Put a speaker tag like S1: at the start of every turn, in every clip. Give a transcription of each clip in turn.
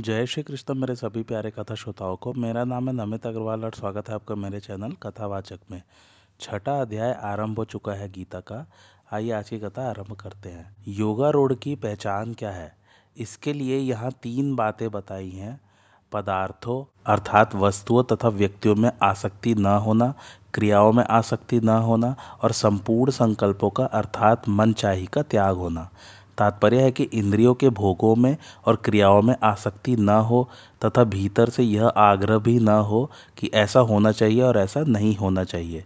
S1: जय श्री कृष्ण, मेरे सभी प्यारे कथा श्रोताओं को। मेरा नाम है नमित अग्रवाल और स्वागत है आपका मेरे चैनल कथावाचक में। छठा अध्याय आरंभ हो चुका है गीता का। आइए आज की कथा आरंभ करते हैं। योगा रोड की पहचान क्या है? इसके लिए यहाँ तीन बातें बताई हैं। पदार्थों, अर्थात वस्तुओं तथा व्यक्तियों में आसक्ति न होना, क्रियाओं में आसक्ति न होना और संपूर्ण संकल्पों का, अर्थात मन चाही का त्याग होना। तात्पर्य है कि इंद्रियों के भोगों में और क्रियाओं में आसक्ति न हो तथा भीतर से यह आग्रह भी न हो कि ऐसा होना चाहिए और ऐसा नहीं होना चाहिए,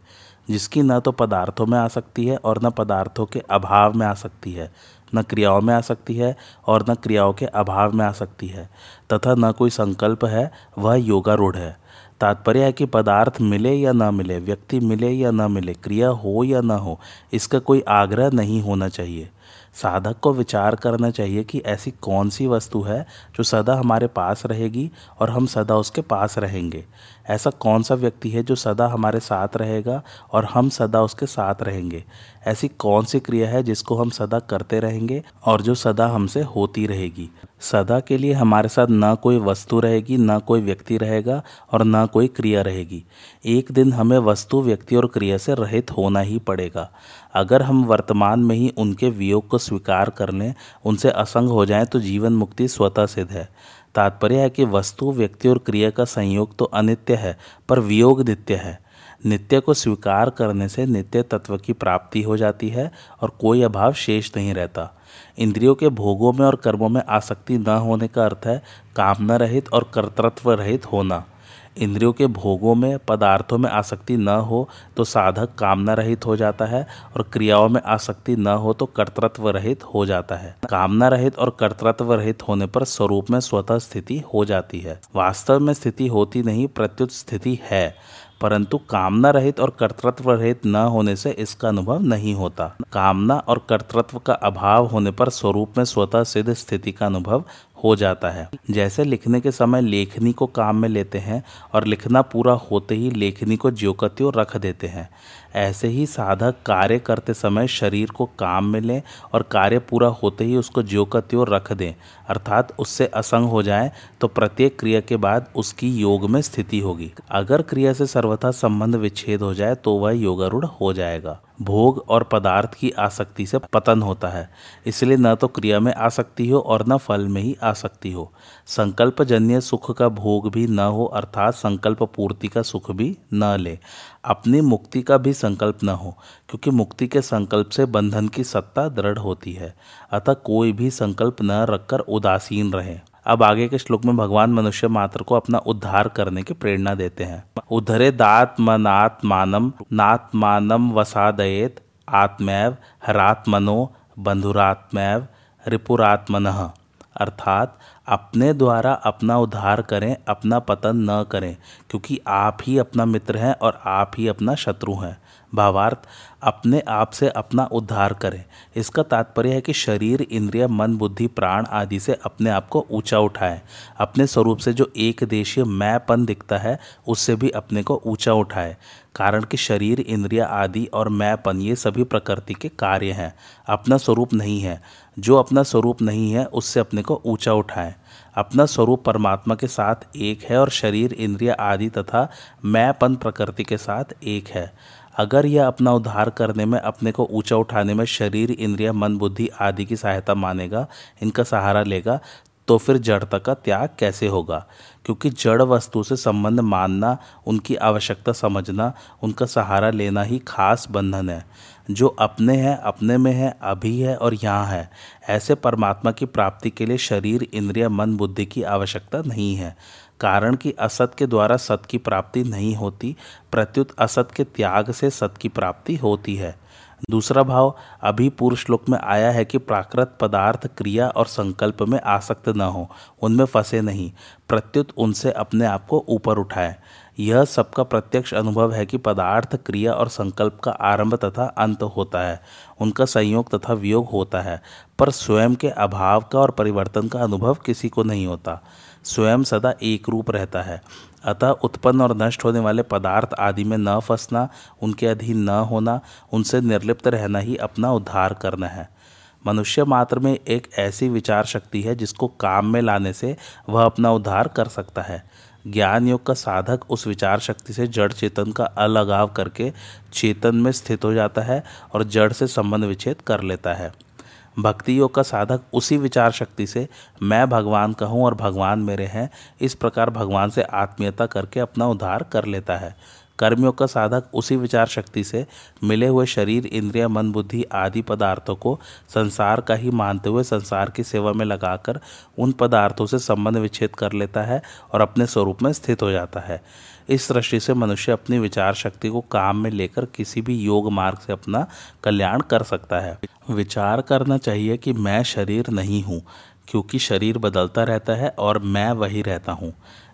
S1: जिसकी न तो पदार्थों में आसक्ति है और न पदार्थों के अभाव में आसक्ति है, न क्रियाओं में आ सकती है और न क्रियाओं के अभाव में आ सकती है, तथा न कोई संकल्प है, वह योगारूढ़ है। तात्पर्य है कि पदार्थ मिले या न मिले, व्यक्ति मिले या न मिले, क्रिया हो या न हो, इसका कोई आग्रह नहीं होना चाहिए। साधक को विचार करना चाहिए कि ऐसी कौन सी वस्तु है जो सदा हमारे पास रहेगी और हम सदा उसके पास रहेंगे। ऐसा कौन सा व्यक्ति है जो सदा हमारे साथ रहेगा और हम सदा उसके साथ रहेंगे? ऐसी कौन सी क्रिया है जिसको हम सदा करते रहेंगे और जो सदा हमसे होती रहेगी? सदा के लिए हमारे साथ ना कोई वस्तु रहेगी, ना कोई व्यक्ति रहेगा और ना कोई क्रिया रहेगी। एक दिन हमें वस्तु, व्यक्ति और क्रिया से रहित होना ही पड़ेगा। अगर हम वर्तमान में ही उनके वियोग को स्वीकार कर लें, उनसे असंग हो जाएँ तो जीवन मुक्ति स्वतः सिद्ध है। तात्पर्य है कि वस्तु, व्यक्ति और क्रिया का संयोग तो अनित्य है, पर वियोग नित्य है। नित्य को स्वीकार करने से नित्य तत्व की प्राप्ति हो जाती है और कोई अभाव शेष नहीं रहता। इंद्रियों के भोगों में और कर्मों में आसक्ति न होने का अर्थ है, कामना रहित और कर्तृत्व रहित होना। इंद्रियों के भोगों में, पदार्थों में आसक्ति न हो तो साधक कामना रहित हो जाता है और क्रियाओं में आसक्ति न हो तो कर्तृत्व रहित हो जाता है। कामना रहित और कर्तृत्व रहित होने पर स्वरूप में स्वतः स्थिति हो जाती है। वास्तव में स्थिति होती नहीं, प्रत्युत स्थिति है, परंतु कामना रहित और कर्तृत्व रहित न होने से इसका अनुभव नहीं होता। कामना और कर्तृत्व का अभाव होने पर स्वरूप में स्वतः सिद्ध स्थिति का अनुभव हो जाता है। जैसे लिखने के समय लेखनी को काम में लेते हैं और लिखना पूरा होते ही लेखनी को ज्योकत्यो रख देते हैं। ऐसे ही साधक कार्य करते समय शरीर को काम में लें और कार्य पूरा होते ही उसको ज्यो का त्यों रख दें, अर्थात उससे असंग हो जाए तो प्रत्येक क्रिया के बाद उसकी योग में स्थिति होगी। अगर क्रिया से सर्वथा संबंध विच्छेद हो जाए तो वह योगारूढ़ हो जाएगा। भोग और पदार्थ की आसक्ति से पतन होता है, इसलिए न तो क्रिया में आसक्ति हो और न फल में ही आसक्ति हो। संकल्प जन्य सुख का भोग भी न हो, अर्थात संकल्प पूर्ति का सुख भी न ले। अपनी मुक्ति का भी संकल्प न हो, क्योंकि मुक्ति के संकल्प से बंधन की सत्ता दृढ़ होती है। अतः कोई भी संकल्प न रखकर उदासीन रहे। अब आगे के श्लोक में भगवान मनुष्य मात्र को अपना उद्धार करने की प्रेरणा देते हैं। उद्धरे दात्मनात्मानम नात्मानम वसादयेत, आत्मैव, हरात्मनो बंधुरात्मैव रिपुरात्मन। अर्थात अपने द्वारा अपना उद्धार करें, अपना पतन न करें, क्योंकि आप ही अपना मित्र हैं और आप ही अपना शत्रु हैं। भावार्थ, अपने आप से अपना उद्धार करें। इसका तात्पर्य है कि शरीर, इंद्रिय, मन, बुद्धि, प्राण आदि से अपने आप को ऊँचा उठाएँ। अपने स्वरूप से जो एक देशीय मैंपन दिखता है, उससे भी अपने को ऊँचा उठाएँ। कारण कि शरीर, इंद्रिय आदि और मैंपन, ये सभी प्रकृति के कार्य हैं। अपना स्वरूप नहीं है। जो अपना स्वरूप नहीं है, उससे अपने को ऊँचा उठाए। अपना स्वरूप परमात्मा के साथ एक है और शरीर, इंद्रिय आदि तथा मैंपन प्रकृति के साथ एक है। अगर यह अपना उद्धार करने में, अपने को ऊँचा उठाने में शरीर, इंद्रिय, मन, बुद्धि आदि की सहायता मानेगा, इनका सहारा लेगा तो फिर जड़ता का त्याग कैसे होगा? क्योंकि जड़ वस्तु से संबंध मानना, उनकी आवश्यकता समझना, उनका सहारा लेना ही खास बंधन है। जो अपने हैं, अपने में है, अभी है और यहाँ है। ऐसे परमात्मा की प्राप्ति के लिए शरीर, इंद्रिय, मन, बुद्धि की आवश्यकता नहीं है। कारण कि असत के द्वारा सत की प्राप्ति नहीं होती, प्रत्युत असत के त्याग से सत की प्राप्ति होती है। दूसरा भाव, अभी पूर्व श्लोक में आया है कि प्राकृत पदार्थ, क्रिया और संकल्प में आसक्त न हो, उनमें फंसे नहीं, प्रत्युत उनसे अपने आप को ऊपर उठाए। यह सबका प्रत्यक्ष अनुभव है कि पदार्थ, क्रिया और संकल्प का आरंभ तथा अंत होता है। उनका संयोग तथा वियोग होता है, पर स्वयं के अभाव का और परिवर्तन का अनुभव किसी को नहीं होता। स्वयं सदा एक रूप रहता है। अतः उत्पन्न और नष्ट होने वाले पदार्थ आदि में न फंसना, उनके अधीन न होना, उनसे निर्लिप्त रहना ही अपना उद्धार करना है। मनुष्य मात्र में एक ऐसी विचार शक्ति है जिसको काम में लाने से वह अपना उद्धार कर सकता है। ज्ञान योग का साधक उस विचार शक्ति से जड़ चेतन का अलगाव करके चेतन में स्थित हो जाता है और जड़ से संबंध विच्छेद कर लेता है। भक्ति योग का साधक उसी विचार शक्ति से, मैं भगवान का हूँ और भगवान मेरे हैं। इस प्रकार भगवान से आत्मीयता करके अपना उद्धार कर लेता है। कर्मयोग का साधक उसी विचार शक्ति से मिले हुए शरीर, इंद्रिय, मन, बुद्धि आदि पदार्थों को संसार का ही मानते हुए संसार की सेवा में लगाकर उन पदार्थों से संबंध विच्छेद कर लेता है और अपने स्वरूप में स्थित हो जाता है। इस दृष्टि से मनुष्य अपनी विचार शक्ति को काम में लेकर किसी भी योग मार्ग से अपना कल्याण कर सकता है। विचार करना चाहिए कि मैं शरीर नहीं हूँ, क्योंकि शरीर बदलता रहता है और मैं वही रहता हूँ।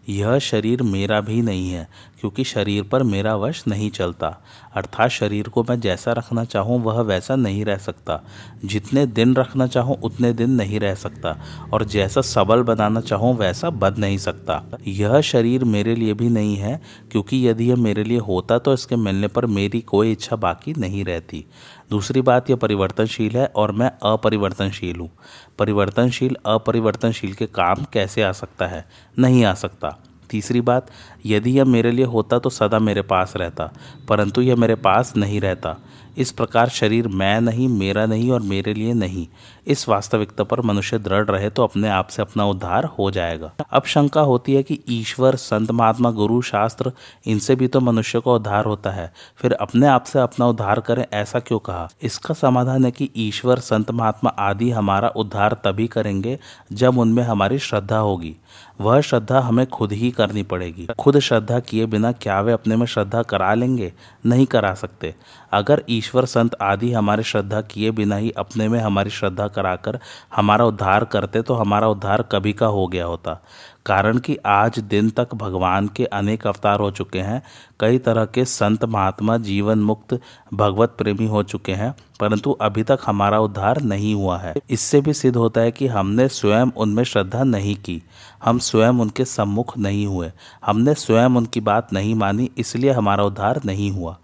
S1: यह शरीर मेरा भी नहीं है, क्योंकि शरीर पर मेरा वश नहीं चलता। अर्थात शरीर को मैं जैसा रखना चाहूँ, वह वैसा नहीं रह सकता। जितने दिन रखना चाहूँ, उतने दिन नहीं रह सकता। और जैसा सबल बनाना चाहूँ, वैसा बन नहीं सकता। यह शरीर मेरे लिए भी नहीं है, क्योंकि यदि यह मेरे लिए होता तो इसके मिलने पर मेरी कोई इच्छा बाकी नहीं रहती। दूसरी बात यह परिवर्तनशील है और मैं अपरिवर्तनशील हूँ। परिवर्तनशील, अपरिवर्तनशील के काम कैसे आ सकता है? नहीं आ सकता। तीसरी बात, यदि यह मेरे लिए होता तो सदा मेरे पास रहता, परंतु यह मेरे पास नहीं रहता। इस प्रकार शरीर मैं नहीं, मेरा नहीं और मेरे लिए नहीं। इस वास्तविकता पर मनुष्य दृढ़ रहे तो अपने आप से अपना उद्धार हो जाएगा। अब शंका होती है कि ईश्वर, संत, महात्मा, गुरु, शास्त्र, इनसे भी तो मनुष्य का उद्धार होता है। फिर अपने आप से अपना उद्धार करें, ऐसा क्यों कहा? इसका समाधान है कि ईश्वर, संत, महात्मा आदि हमारा उद्धार तभी करेंगे जब उनमें हमारी श्रद्धा होगी। वह श्रद्धा हमें खुद ही करनी पड़ेगी। खुद श्रद्धा किए बिना क्या वे अपने में श्रद्धा करा लेंगे? नहीं करा सकते। अगर ईश्वर संत आदि हमारे श्रद्धा किए बिना ही अपने में हमारी श्रद्धा कराकर हमारा उद्धार करते तो हमारा उद्धार कभी का हो गया होता। कारण कि आज दिन तक भगवान के अनेक अवतार हो चुके हैं। कई तरह के संत महात्मा जीवन मुक्त भगवत प्रेमी हो चुके हैं, परंतु अभी तक हमारा उद्धार नहीं हुआ है। इससे भी सिद्ध होता है कि हमने स्वयं उनमें श्रद्धा नहीं की। हम स्वयं उनके सम्मुख नहीं हुए। हमने स्वयं उनकी बात नहीं मानी, इसलिए हमारा उद्धार नहीं हुआ।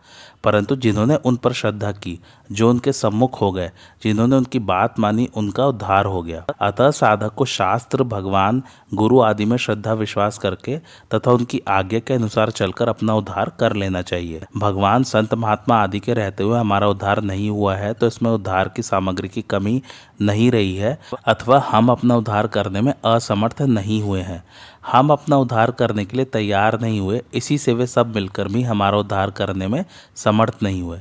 S1: परंतु जिन्होंने उन पर श्रद्धा की, जो उनके सम्मुख हो गए, जिन्होंने उनकी बात मानी, उनका उद्धार हो गया। अतः साधक को शास्त्र, भगवान, गुरु आदि में श्रद्धा, विश्वास करके तथा उनकी आज्ञा के अनुसार चलकर अपना उद्धार कर लेना चाहिए। भगवान, संत महात्मा आदि के रहते हुए हमारा उद्धार नहीं हुआ है तो इसमें उद्धार की सामग्री की कमी नहीं रही है, अथवा हम अपना उद्धार करने में असमर्थ नहीं हुए हैं। हम अपना उद्धार करने के लिए तैयार नहीं हुए इसी से वे सब मिलकर भी हमारा उद्धार करने में समर्थ नहीं हुए।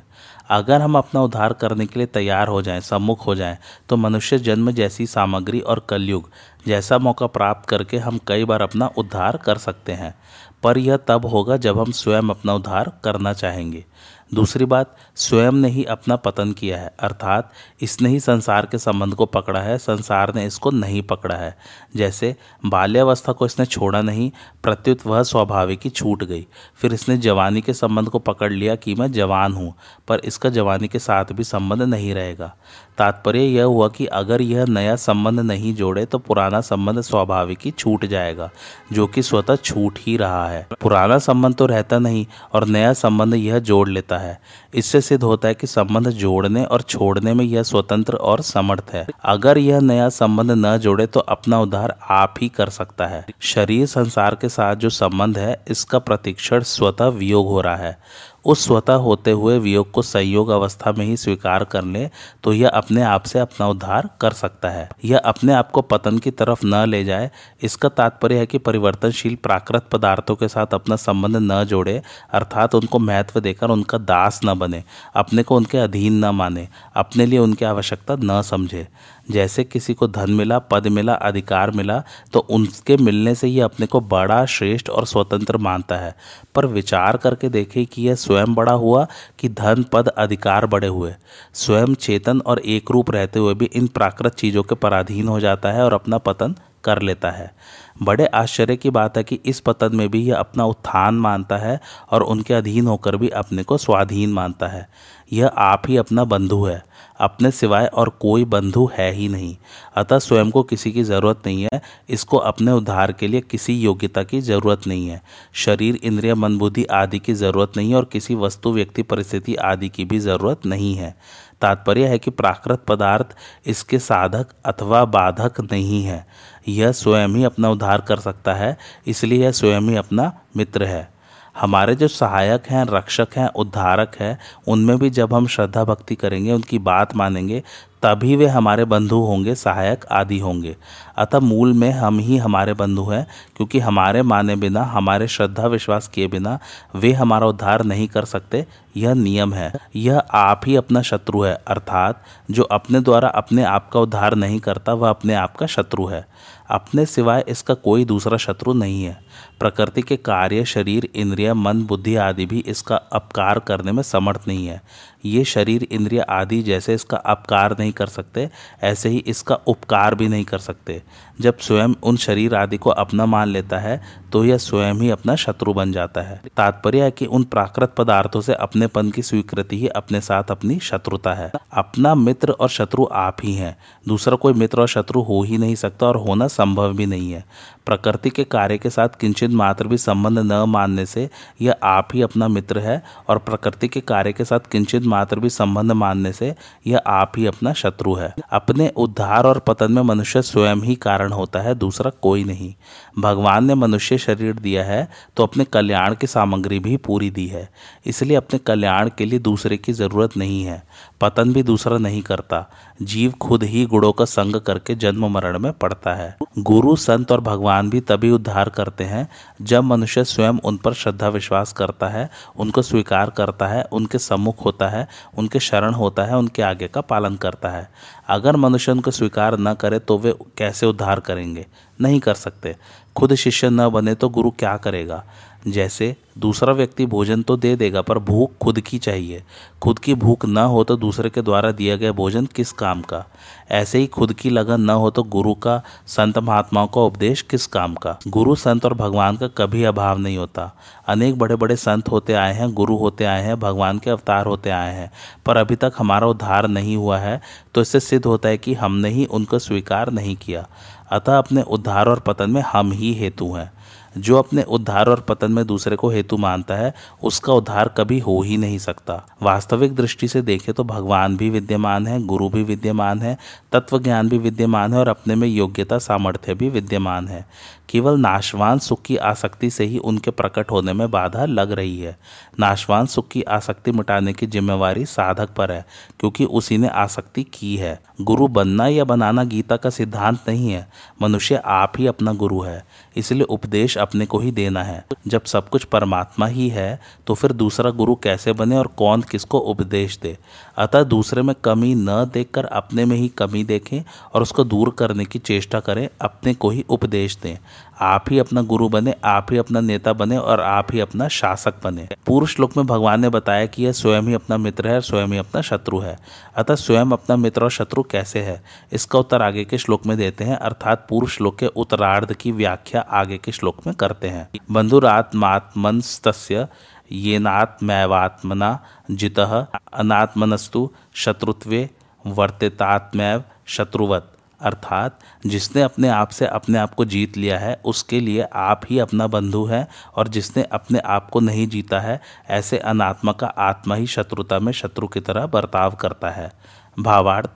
S1: अगर हम अपना उद्धार करने के लिए तैयार हो जाएँ, सम्मुख हो जाएँ, तो मनुष्य जन्म जैसी सामग्री और कलयुग जैसा मौका प्राप्त करके हम कई बार अपना उद्धार कर सकते हैं। पर यह तब होगा जब हम स्वयं अपना उद्धार करना चाहेंगे। दूसरी बात, स्वयं ने ही अपना पतन किया है, अर्थात इसने ही संसार के संबंध को पकड़ा है, संसार ने इसको नहीं पकड़ा है। जैसे बाल्यावस्था को इसने छोड़ा नहीं, प्रत्युत वह स्वाभाविक ही छूट गई। फिर इसने जवानी के संबंध को पकड़ लिया कि मैं जवान हूँ, पर इसका जवानी के साथ भी संबंध नहीं रहेगा। तात्पर्य यह हुआ कि अगर यह नया संबंध नहीं जोड़े तो पुराना संबंध स्वाभाविक ही छूट जाएगा, जो कि स्वतः छूट ही रहा है। पुराना संबंध तो रहता नहीं, और नया संबंध यह जोड़ लेता है। इससे सिद्ध होता है कि संबंध जोड़ने और छोड़ने में यह स्वतंत्र और समर्थ है। अगर यह नया संबंध न जोड़े तो अपना उद्धार आप ही कर सकता है। शरीर संसार के साथ जो संबंध है, इसका प्रतिक्षण स्वतः वियोग हो रहा है। उस स्वतः होते हुए वियोग को संयोग अवस्था में ही स्वीकार कर ले तो यह अपने आप से अपना उद्धार कर सकता है। यह अपने आप को पतन की तरफ़ न ले जाए। इसका तात्पर्य है कि परिवर्तनशील प्राकृत पदार्थों के साथ अपना संबंध न जोड़े, अर्थात उनको महत्व देकर उनका दास न बने, अपने को उनके अधीन न माने, अपने लिए उनकी आवश्यकता न समझे। जैसे किसी को धन मिला, पद मिला, अधिकार मिला तो उनके मिलने से ये अपने को बड़ा श्रेष्ठ और स्वतंत्र मानता है। पर विचार करके देखे कि यह स्वयं बड़ा हुआ कि धन, पद, अधिकार बड़े हुए। स्वयं चेतन और एक रूप रहते हुए भी इन प्राकृत चीज़ों के पराधीन हो जाता है और अपना पतन कर लेता है। बड़े आश्चर्य की बात है कि इस पतन में भी यह अपना उत्थान मानता है और उनके अधीन होकर भी अपने को स्वाधीन मानता है। यह आप ही अपना बंधु है। अपने सिवाय और कोई बंधु है ही नहीं। अतः स्वयं को किसी की ज़रूरत नहीं है। इसको अपने उद्धार के लिए किसी योग्यता की ज़रूरत नहीं है। शरीर, इंद्रिय मन बुद्धि आदि की ज़रूरत नहीं है और किसी वस्तु, व्यक्ति, परिस्थिति आदि की भी ज़रूरत नहीं है। तात्पर्य है कि प्राकृत पदार्थ इसके साधक अथवा बाधक नहीं है। यह स्वयं ही अपना उद्धार कर सकता है, इसलिए यह स्वयं ही अपना मित्र है। हमारे जो सहायक हैं, रक्षक हैं, उद्धारक हैं, उनमें भी जब हम श्रद्धा भक्ति करेंगे, उनकी बात मानेंगे, तभी वे हमारे बंधु होंगे, सहायक आदि होंगे। अतः मूल में हम ही हमारे बंधु हैं, क्योंकि हमारे माने बिना, हमारे श्रद्धा विश्वास किए बिना वे हमारा उद्धार नहीं कर सकते। यह नियम है। यह आप ही अपना शत्रु है, अर्थात जो अपने द्वारा अपने आप का उद्धार नहीं करता, वह अपने आप का शत्रु है। अपने सिवाय इसका कोई दूसरा शत्रु नहीं है। प्रकृति के कार्य, शरीर, इंद्रिय, मन, बुद्धि आदि भी इसका अपकार करने में समर्थ नहीं है। ये शरीर इंद्रिय आदि जैसे इसका अपकार नहीं कर सकते, ऐसे ही इसका उपकार भी नहीं कर सकते। जब स्वयं उन शरीर आदि को अपना मान लेता है तो यह स्वयं ही अपना शत्रु बन जाता है। तात्पर्य है कि उन प्राकृत पदार्थों से अपनेपन की स्वीकृति ही अपने साथ अपनी शत्रुता है। अपना मित्र और शत्रु आप ही हैं। दूसरा कोई मित्र और शत्रु हो ही नहीं सकता और होना संभव भी नहीं है। प्रकृति के कार्य के साथ किंचित मात्र भी संबंध न मानने से यह आप ही अपना मित्र है और प्रकृति के कार्य के साथ किंचित मात्र भी संबंध मानने से यह आप ही अपना शत्रु है। अपने उद्धार और पतन में मनुष्य स्वयं ही कारण होता है, दूसरा कोई नहीं। भगवान ने मनुष्य शरीर दिया है तो अपने कल्याण की सामग्री भी पूरी दी है। इसलिए अपने कल्याण के लिए दूसरे की ज़रूरत नहीं है। पतन भी दूसरा नहीं करता। जीव खुद ही गुणों का संग करके जन्म मरण में पड़ता है। गुरु, संत और भगवान भी तभी उद्धार करते हैं, जब मनुष्य स्वयं उन पर श्रद्धा विश्वास करता है, उनको स्वीकार करता है, उनके सम्मुख होता है उनके शरण होता है, उनके आगे का पालन करता है। अगर मनुष्य उनको स्वीकार न करे तो वे कैसे उद्धार करेंगे? नहीं कर सकते। खुद शिष्य न बने तो गुरु क्या करेगा? जैसे दूसरा व्यक्ति भोजन तो दे देगा, पर भूख खुद की चाहिए। खुद की भूख न हो तो दूसरे के द्वारा दिया गया भोजन किस काम का? ऐसे ही खुद की लगन न हो तो गुरु का, संत महात्माओं का उपदेश किस काम का? गुरु, संत और भगवान का कभी अभाव नहीं होता। अनेक बड़े बड़े संत होते आए हैं, गुरु होते आए हैं, भगवान के अवतार होते आए हैं। पर अभी तक हमारा उद्धार नहीं हुआ है तो इससे सिद्ध होता है कि हमने ही उनको स्वीकार नहीं किया। अतः अपने उद्धार और पतन में हम ही हेतु हैं। जो अपने उद्धार और पतन में दूसरे को हेतु मानता है, उसका उद्धार कभी हो ही नहीं सकता। वास्तविक दृष्टि से देखे तो भगवान भी विद्यमान है, गुरु भी विद्यमान है तत्व ज्ञान भी विद्यमान है और अपने में योग्यता, सामर्थ्य भी विद्यमान है। केवल नाशवान सुख की आसक्ति से ही उनके प्रकट होने में बाधा लग रही है। नाशवान सुख की आसक्ति मिटाने की जिम्मेवारी साधक पर है, क्योंकि उसी ने आसक्ति की है। गुरु बनना या बनाना गीता का सिद्धांत नहीं है। मनुष्य आप ही अपना गुरु है। इसलिए उपदेश अपने को ही देना है। जब सब कुछ परमात्मा ही है तो फिर दूसरा गुरु कैसे बने और कौन किसको उपदेश दे? अतः दूसरे में कमी न देखकर अपने में ही कमी देखें और उसको दूर करने की चेष्टा करें, अपने को ही उपदेश दें। आप ही अपना गुरु बने, आप ही अपना नेता बने और आप ही अपना शासक बने। पूर्व श्लोक में भगवान ने बताया कि यह स्वयं ही अपना मित्र है और स्वयं ही अपना शत्रु है। अतः स्वयं अपना मित्र और शत्रु कैसे है? इसका उत्तर आगे के श्लोक में देते हैं, अर्थात पूर्व श्लोक के उत्तरार्ध की व्याख्या आगे के श्लोक में करते हैं। बंधुरात्मात्मनस्तस्य येनात्मैवात्मना जित अनात्मनस्तु शत्रुत्वे वर्तितात्मैव शत्रुवत। अर्थात जिसने अपने आप से अपने आप को जीत लिया है, उसके लिए आप ही अपना बंधु है और जिसने अपने आप को नहीं जीता है, ऐसे अनात्मा का आत्मा ही शत्रुता में शत्रु की तरह बर्ताव करता है। भावार्थ,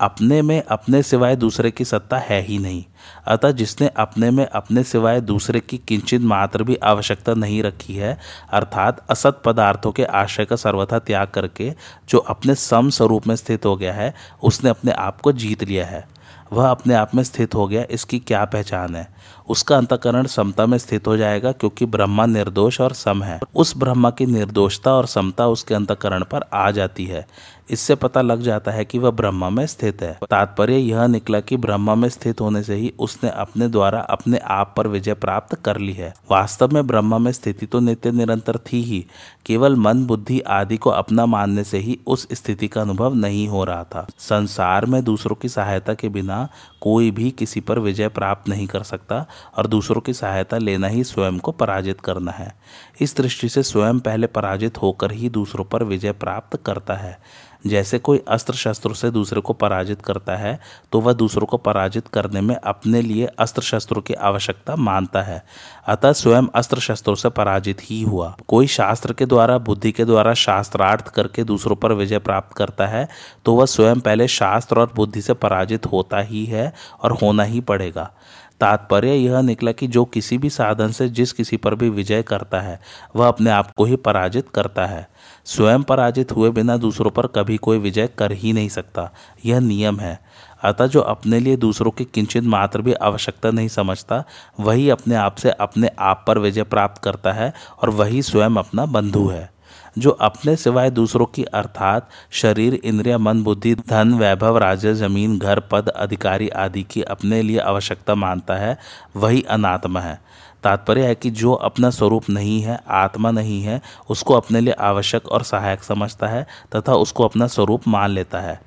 S1: अपने में अपने सिवाय दूसरे की सत्ता है ही नहीं। अतः जिसने अपने में अपने सिवाय दूसरे की किंचित मात्र भी आवश्यकता नहीं रखी है, अर्थात असत पदार्थों के आश्रय का सर्वथा त्याग करके जो अपने सम स्वरूप में स्थित हो गया है, उसने अपने आप को जीत लिया है। वह अपने आप में स्थित हो गया इसकी क्या पहचान है? उसका अंतकरण समता में स्थित हो जाएगा क्योंकि ब्रह्मा निर्दोष और सम है। उस ब्रह्मा की निर्दोषता और समता उसके अंतकरण पर आ जाती है। इससे पता लग जाता है कि वह ब्रह्मा में स्थित है। तात्पर्य यह निकला कि ब्रह्मा में स्थित होने से ही उसने अपने द्वारा अपने आप पर विजय प्राप्त कर ली है। वास्तव में ब्रह्मा में स्थिति तो नित्य निरंतर थी ही। केवल मन, बुद्धि आदि को अपना मानने से ही उस स्थिति का अनुभव नहीं हो रहा था। संसार में दूसरों की सहायता के बिना कोई भी किसी पर विजय प्राप्त नहीं कर सकता। और दूसरों की सहायता लेना ही स्वयं को पराजित करना है। इस दृष्टि से स्वयं पहले पराजित होकर ही दूसरों पर विजय प्राप्त करता है। जैसे कोई अस्त्र शस्त्रों से दूसरे को पराजित करता है तो वह दूसरों को पराजित करने में अपने लिए अस्त्र शस्त्रों की आवश्यकता मानता है। अतः स्वयं अस्त्र शस्त्रों से पराजित ही हुआ। कोई शास्त्र के द्वारा, बुद्धि के द्वारा शास्त्रार्थ करके दूसरों पर विजय प्राप्त करता है तो वह स्वयं पहले शास्त्र और बुद्धि से पराजित होता ही है और होना ही पड़ेगा। तात्पर्य यह निकला कि जो किसी भी साधन से जिस किसी पर भी विजय करता है, वह अपने आप को ही पराजित करता है। स्वयं पराजित हुए बिना दूसरों पर कभी कोई विजय कर ही नहीं सकता। यह नियम है। अतः जो अपने लिए दूसरों की किंचित मात्र भी आवश्यकता नहीं समझता, वही अपने आप से अपने आप पर विजय प्राप्त करता है और वही स्वयं अपना बंधु है। जो अपने सिवाय दूसरों की अर्थात शरीर, इंद्रिया, मन, बुद्धि, धन, वैभव, राज्य, ज़मीन, घर, पद, अधिकारी आदि की अपने लिए आवश्यकता मानता है, वही अनात्मा है। तात्पर्य है कि जो अपना स्वरूप नहीं है, आत्मा नहीं है, उसको अपने लिए आवश्यक और सहायक समझता है तथा उसको अपना स्वरूप मान लेता है।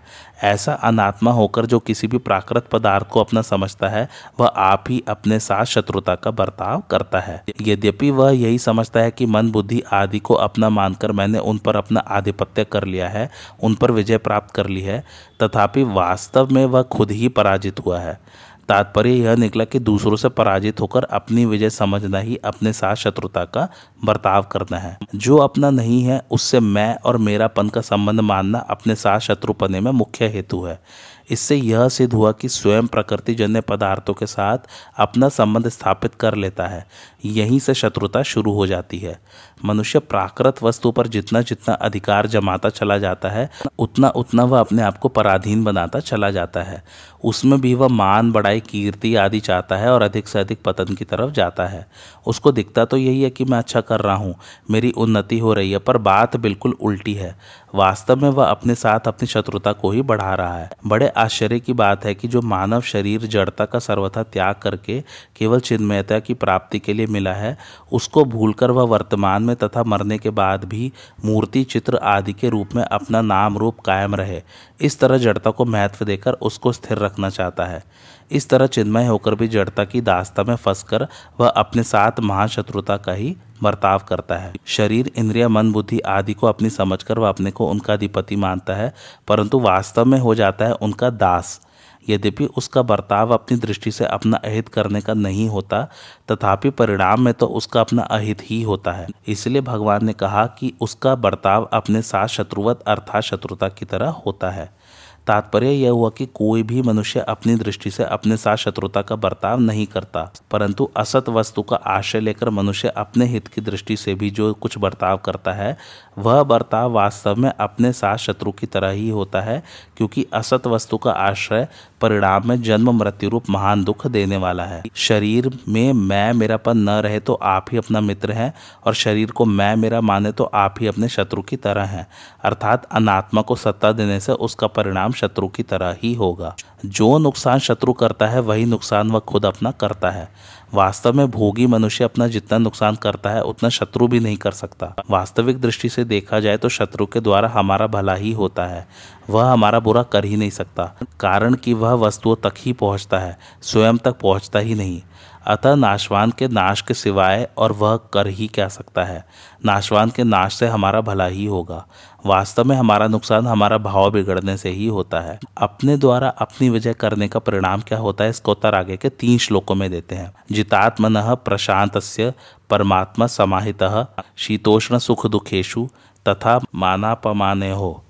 S1: ऐसा अनात्मा होकर जो किसी भी प्राकृत पदार्थ को अपना समझता है, वह आप ही अपने साथ शत्रुता का बर्ताव करता है। यद्यपि वह यही समझता है कि मन बुद्धि आदि को अपना मानकर मैंने उन पर अपना आधिपत्य कर लिया है, उन पर विजय प्राप्त कर ली है, तथापि वास्तव में वह खुद ही पराजित हुआ है। तात्पर्य यह निकला कि दूसरों से पराजित होकर अपनी विजय समझना ही अपने साथ शत्रुता का बर्ताव करना है। जो अपना नहीं है, उससे मैं और मेरापन का संबंध मानना अपने साथ शत्रुपने में मुख्य हेतु है। इससे यह सिद्ध हुआ कि स्वयं प्रकृति जन्य पदार्थों के साथ अपना संबंध स्थापित कर लेता है। यहीं से शत्रुता शुरू हो जाती है। मनुष्य प्राकृत वस्तु पर जितना जितना अधिकार जमाता चला जाता है, उतना उतना वह अपने आप को पराधीन बनाता चला जाता है। उसमें भी वह मान, बड़ाई, कीर्ति आदि चाहता है और अधिक से अधिक पतन की तरफ़ जाता है। उसको दिखता तो यही है कि मैं अच्छा कर रहा हूँ, मेरी उन्नति हो रही है, पर बात बिल्कुल उल्टी है। वास्तव में वह अपने साथ अपनी शत्रुता को ही बढ़ा रहा है। बड़े आश्चर्य की बात है कि जो मानव शरीर जड़ता का सर्वथा त्याग करके केवल चिन्मयता की प्राप्ति के लिए मिला है, उसको भूलकर वह वर्तमान में तथा मरने के बाद भी मूर्ति, चित्र आदि के रूप में अपना नाम रूप कायम रहे। इस तरह जड़ता को महत्व देकर उसको स्थिर रखना चाहता है। इस तरह चिन्मय होकर भी जड़ता की दास्ता में फंसकर वह अपने साथ महाशत्रुता का ही बर्ताव करता है। शरीर, इंद्रिया, मन, बुद्धि आदि को अपनी समझकर वह अपने को उनका अधिपति मानता है, परंतु वास्तव में हो जाता है उनका दास। यद्यपि उसका बर्ताव अपनी दृष्टि से अपना अहित करने का नहीं होता, तथापि परिणाम में तो उसका अपना अहित ही होता है। इसलिए भगवान ने कहा कि उसका बर्ताव अपने साथ शत्रुवत अर्थात शत्रुता की तरह होता है। तात्पर्य यह हुआ कि कोई भी मनुष्य अपनी दृष्टि से अपने साथ शत्रुता का बर्ताव नहीं करता, परंतु असत वस्तु का आश्रय लेकर मनुष्य अपने हित की दृष्टि से भी जो कुछ बर्ताव करता है वह बर्ताव वास्तव में अपने साथ शत्रु की तरह ही होता है, क्योंकि असत वस्तु का आश्रय परिणाम में जन्म, मृत्यु रूप, महान दुख देने वाला है। शरीर में मैं मेरापन न रहे तो आप ही अपना मित्र है, और शरीर को मैं, मेरा माने तो आप ही अपने शत्रु की तरह हैं। अर्थात अनात्मा को सत्ता देने से उसका परिणाम शत्रु की तरह ही होगा। जो नुकसान शत्रु करता है, वही नुकसान वह खुद अपना करता है। वास्तव में भोगी मनुष्य अपना जितना नुकसान करता है, उतना शत्रु भी नहीं कर सकता। वास्तविक दृष्टि से देखा जाए तो शत्रु के द्वारा हमारा भला ही होता है। वह हमारा बुरा कर ही नहीं सकता। कारण कि वह वस्तुओं तक ही पहुँचता है, स्वयं तक पहुँचता ही नहीं। अतः नाशवान के नाश के सिवाय और वह कर ही क्या सकता है? नाशवान के नाश से हमारा भला ही होगा। वास्तव में हमारा नुकसान हमारा भाव बिगड़ने से ही होता है। अपने द्वारा अपनी विजय करने का परिणाम क्या होता है? इसको उत्तर आगे के तीन श्लोकों में देते हैं। जितात्मन प्रशांत परमात्मा समाहित शीतोष्ण सुख दुखेशु तथा मानापमाने हो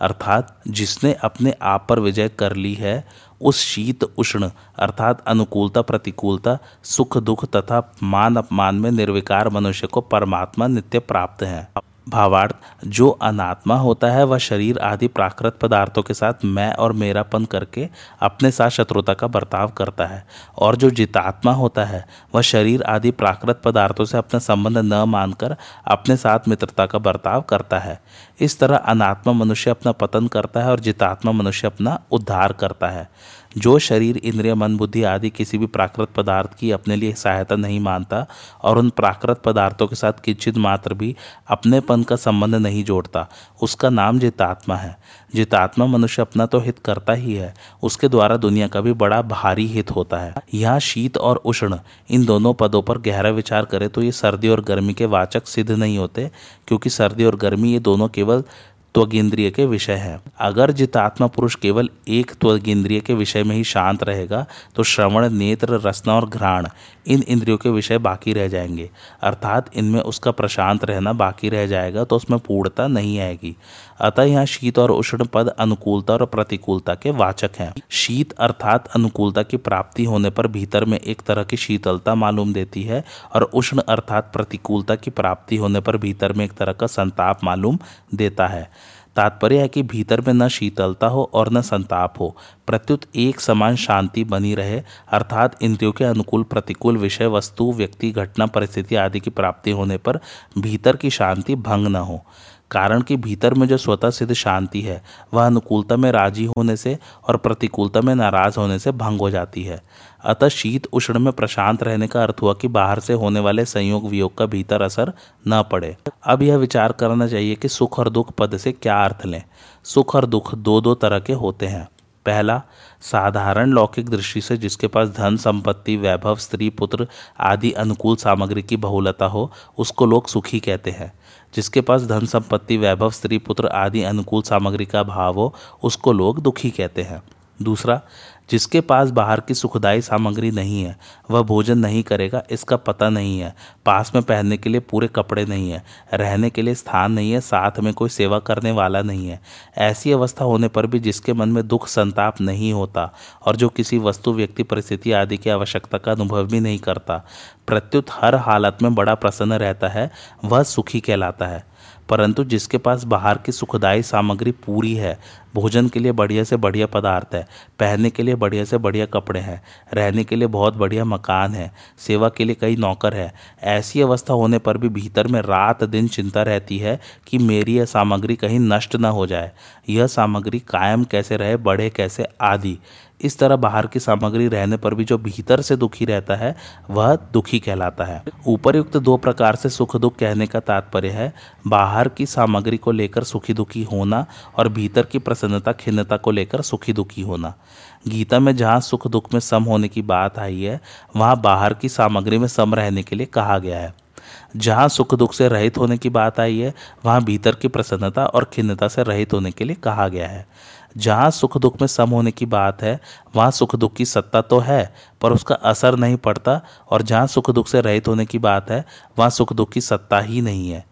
S1: अर्थात जिसने अपने आप पर विजय कर ली है उस शीत उष्ण, अर्थात अनुकूलता, प्रतिकूलता सुख दुख तथा मान अपमान में निर्विकार मनुष्य को परमात्मा नित्य प्राप्त है। भावार्थ, जो अनात्मा होता है, वह शरीर आदि प्राकृत पदार्थों के साथ मैं और मेरापन करके अपने साथ शत्रुता का बर्ताव करता है। और जो जितात्मा होता है, वह शरीर आदि प्राकृत पदार्थों से अपना संबंध न मानकर अपने साथ मित्रता का बर्ताव करता है। इस तरह अनात्मा मनुष्य अपना पतन करता है और जितात्मा मनुष्य अपना उद्धार करता है। जो शरीर, इंद्रिय, मन, बुद्धि आदि किसी भी प्राकृत पदार्थ की अपने लिए सहायता नहीं मानता और उन प्राकृत पदार्थों के साथ किंचित मात्र भी अपनेपन का संबंध नहीं जोड़ता, उसका नाम जितात्मा है। जितात्मा मनुष्य अपना तो हित करता ही है, उसके द्वारा दुनिया का भी बड़ा भारी हित होता है। यहाँ शीत और उष्ण, इन दोनों पदों पर गहरा विचार करें तो ये सर्दी और गर्मी के वाचक सिद्ध नहीं होते, क्योंकि सर्दी और गर्मी ये दोनों केवल त्वगेंद्रिय के विषय है। अगर जितात्मा पुरुष केवल एक त्वगेंद्रिय के विषय में ही शांत रहेगा तो श्रवण, नेत्र रसना और घ्राण इन इंद्रियों के विषय बाकी रह जाएँगे। अर्थात इनमें उसका प्रशांत रहना बाकी रह जाएगा तो उसमें पूर्णता नहीं आएगी। अतः यहाँ शीत और उष्ण पद अनुकूलता और प्रतिकूलता के वाचक हैं। शीत अर्थात अनुकूलता की प्राप्ति होने पर भीतर में एक तरह की शीतलता मालूम देती है, और उष्ण अर्थात प्रतिकूलता की प्राप्ति होने पर भीतर में एक तरह का संताप मालूम देता है। तात्पर्य है कि भीतर में न शीतलता हो और न संताप हो। प्रत्युत एक समान शांति बनी रहे, अर्थात इंद्रियों के अनुकूल, प्रतिकूल विषय, वस्तु, व्यक्ति, घटना, परिस्थिति आदि की प्राप्ति होने पर भीतर की शांति भंग न हो। कारण कि भीतर में जो स्वतः सिद्ध शांति है, वह अनुकूलता में राज़ी होने से और प्रतिकूलता में नाराज़ होने से भंग हो जाती है। अतः शीत उष्ण में प्रशांत रहने का अर्थ हुआ कि बाहर से होने वाले संयोग वियोग का भीतर असर न पड़े। अब यह विचार करना चाहिए कि सुख और दुख पद से क्या अर्थ लें। सुख और दुख दो दो तरह के होते हैं। पहला, साधारण लौकिक दृष्टि से जिसके पास धन, संपत्ति, वैभव, स्त्री, पुत्र आदि अनुकूल सामग्री की बहुलता हो, उसको लोग सुखी कहते हैं। जिसके पास धन संपत्ति, वैभव, स्त्री पुत्र आदि अनुकूल सामग्री का भाव हो, उसको लोग दुखी कहते हैं। दूसरा जिसके पास बाहर की सुखदायी सामग्री नहीं है, वह भोजन नहीं करेगा, इसका पता नहीं है। पास में पहनने के लिए पूरे कपड़े नहीं है, रहने के लिए स्थान नहीं है, साथ में कोई सेवा करने वाला नहीं है। ऐसी अवस्था होने पर भी जिसके मन में दुख, संताप नहीं होता और जो किसी वस्तु, व्यक्ति, परिस्थिति आदि की आवश्यकता का अनुभव भी नहीं करता, प्रत्युत हर हालत में बड़ा प्रसन्न रहता है, वह सुखी कहलाता है। परंतु जिसके पास बाहर की सुखदायी सामग्री पूरी है, भोजन के लिए बढ़िया से बढ़िया पदार्थ है, पहनने के लिए बढ़िया से बढ़िया कपड़े हैं, रहने के लिए बहुत बढ़िया मकान है, सेवा के लिए कई नौकर है, ऐसी अवस्था होने पर भी भीतर में रात दिन चिंता रहती है कि मेरी यह सामग्री कहीं नष्ट न हो जाए। यह सामग्री कायम कैसे रहे, बढ़े कैसे, आदि। इस तरह बाहर की सामग्री रहने पर भी जो भीतर से दुखी रहता है, वह दुखी कहलाता है। ऊपरयुक्त दो प्रकार से सुख दुख कहने का तात्पर्य है, बाहर की सामग्री को लेकर सुखी दुखी होना और भीतर की प्रसन्नता, खिन्नता को लेकर सुखी दुखी होना। गीता में जहाँ सुख दुख में सम होने की बात आई है, वहाँ बाहर की सामग्री में सम रहने के लिए कहा गया है। जहाँ सुख दुख से रहित होने की बात आई है, वहाँ भीतर की प्रसन्नता और खिन्नता से रहित होने के लिए कहा गया है। जहाँ सुख दुख में सम होने की बात है, वहाँ सुख दुख की सत्ता तो है, पर उसका असर नहीं पड़ता, और जहाँ सुख दुख से रहित होने की बात है, वहाँ सुख दुख की सत्ता ही नहीं है।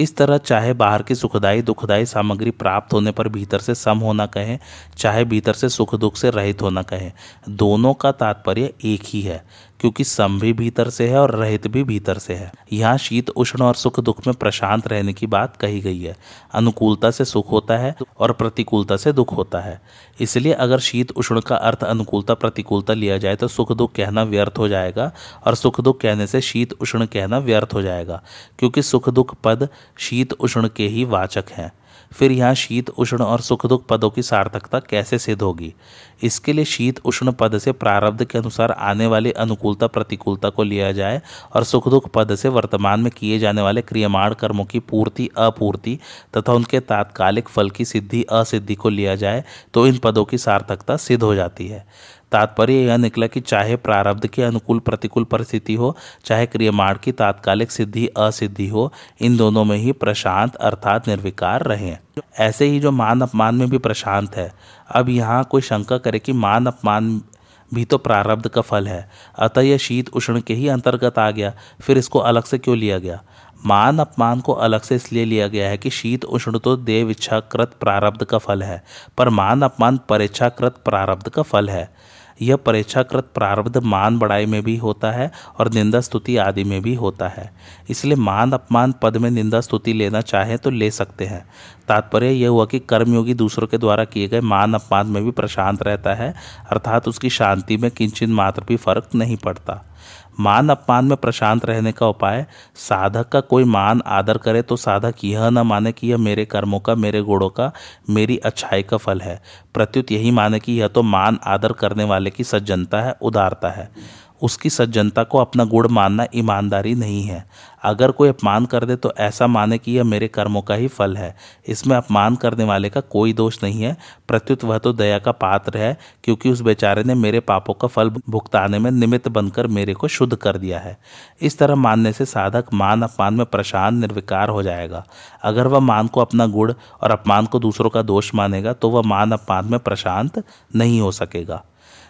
S1: इस तरह चाहे बाहर की सुखदायी दुखदायी सामग्री प्राप्त होने पर भीतर से सम होना कहें, चाहे भीतर से सुख दुख से रहित होना कहें, दोनों का तात्पर्य एक ही है। क्योंकि सम भी भीतर से है और रहित भी भीतर से है। यहाँ शीत, उष्ण और सुख, दुख में प्रशांत रहने की बात कही गई है। अनुकूलता से सुख होता है और प्रतिकूलता से दुख होता है। इसलिए अगर शीत, उष्ण का अर्थ अनुकूलता, प्रतिकूलता लिया जाए तो सुख, दुख कहना व्यर्थ हो जाएगा और सुख, दुख कहने से शीत, उष्ण कहना व्यर्थ हो जाएगा। क्योंकि सुख, दुख पद शीत, उष्ण के ही वाचक हैं। फिर यहाँ शीत, उष्ण और सुख दुख पदों की सार्थकता कैसे सिद्ध होगी? इसके लिए शीत, उष्ण पद से प्रारब्ध के अनुसार आने वाली अनुकूलता, प्रतिकूलता को लिया जाए और सुख दुख पद से वर्तमान में किए जाने वाले क्रियमाण कर्मों की पूर्ति, अपूर्ति तथा उनके तात्कालिक फल की सिद्धि, असिद्धि को लिया जाए तो इन पदों की सार्थकता सिद्ध हो जाती है। तात्पर्य यह निकला कि चाहे प्रारब्ध के अनुकूल प्रतिकूल परिस्थिति हो, चाहे क्रियमाण की तात्कालिक सिद्धि असिद्धि हो, इन दोनों में ही प्रशांत अर्थात निर्विकार रहे ऐसे ही जो मान अपमान में भी प्रशांत है। अब यहाँ कोई शंका करे कि मान अपमान भी तो प्रारब्ध का फल है। अतः यह शीत उष्ण के ही अंतर्गत आ गया। फिर इसको अलग से क्यों लिया गया? मान अपमान को अलग से इसलिए लिया गया है कि शीत उष्ण तो देव इच्छाकृत प्रारब्ध का फल है, पर मान अपमान परेच्छाकृत प्रारब्ध का फल है। यह परीक्षाकृत प्रारब्ध मान बढ़ाई में भी होता है और निंदा स्तुति आदि में भी होता है। इसलिए मान अपमान पद में निंदा स्तुति लेना चाहे तो ले सकते हैं। तात्पर्य यह हुआ कि कर्मयोगी दूसरों के द्वारा किए गए मान अपमान में भी प्रशांत रहता है, अर्थात उसकी शांति में किंचित मात्र भी फ़र्क नहीं पड़ता। मान अपमान में प्रशांत रहने का उपाय, साधक का कोई मान आदर करे तो साधक यह न माने कि यह मेरे कर्मों का, मेरे गुणों का, मेरी अच्छाई का फल है। प्रत्युत यही माने कि यह तो मान आदर करने वाले की सज्जनता है, उदारता है। उसकी सज्जनता को अपना गुण मानना ईमानदारी नहीं है। अगर कोई अपमान कर दे तो ऐसा माने कि यह मेरे कर्मों का ही फल है। इसमें अपमान करने वाले का कोई दोष नहीं है। प्रत्युत वह तो दया का पात्र है, क्योंकि उस बेचारे ने मेरे पापों का फल भुगताने में निमित्त बनकर मेरे को शुद्ध कर दिया है। इस तरह मानने से साधक मान अपमान में प्रशांत निर्विकार हो जाएगा। अगर वह मान को अपना गुण और अपमान को दूसरों का दोष मानेगा तो वह मान अपमान में प्रशांत नहीं हो सकेगा।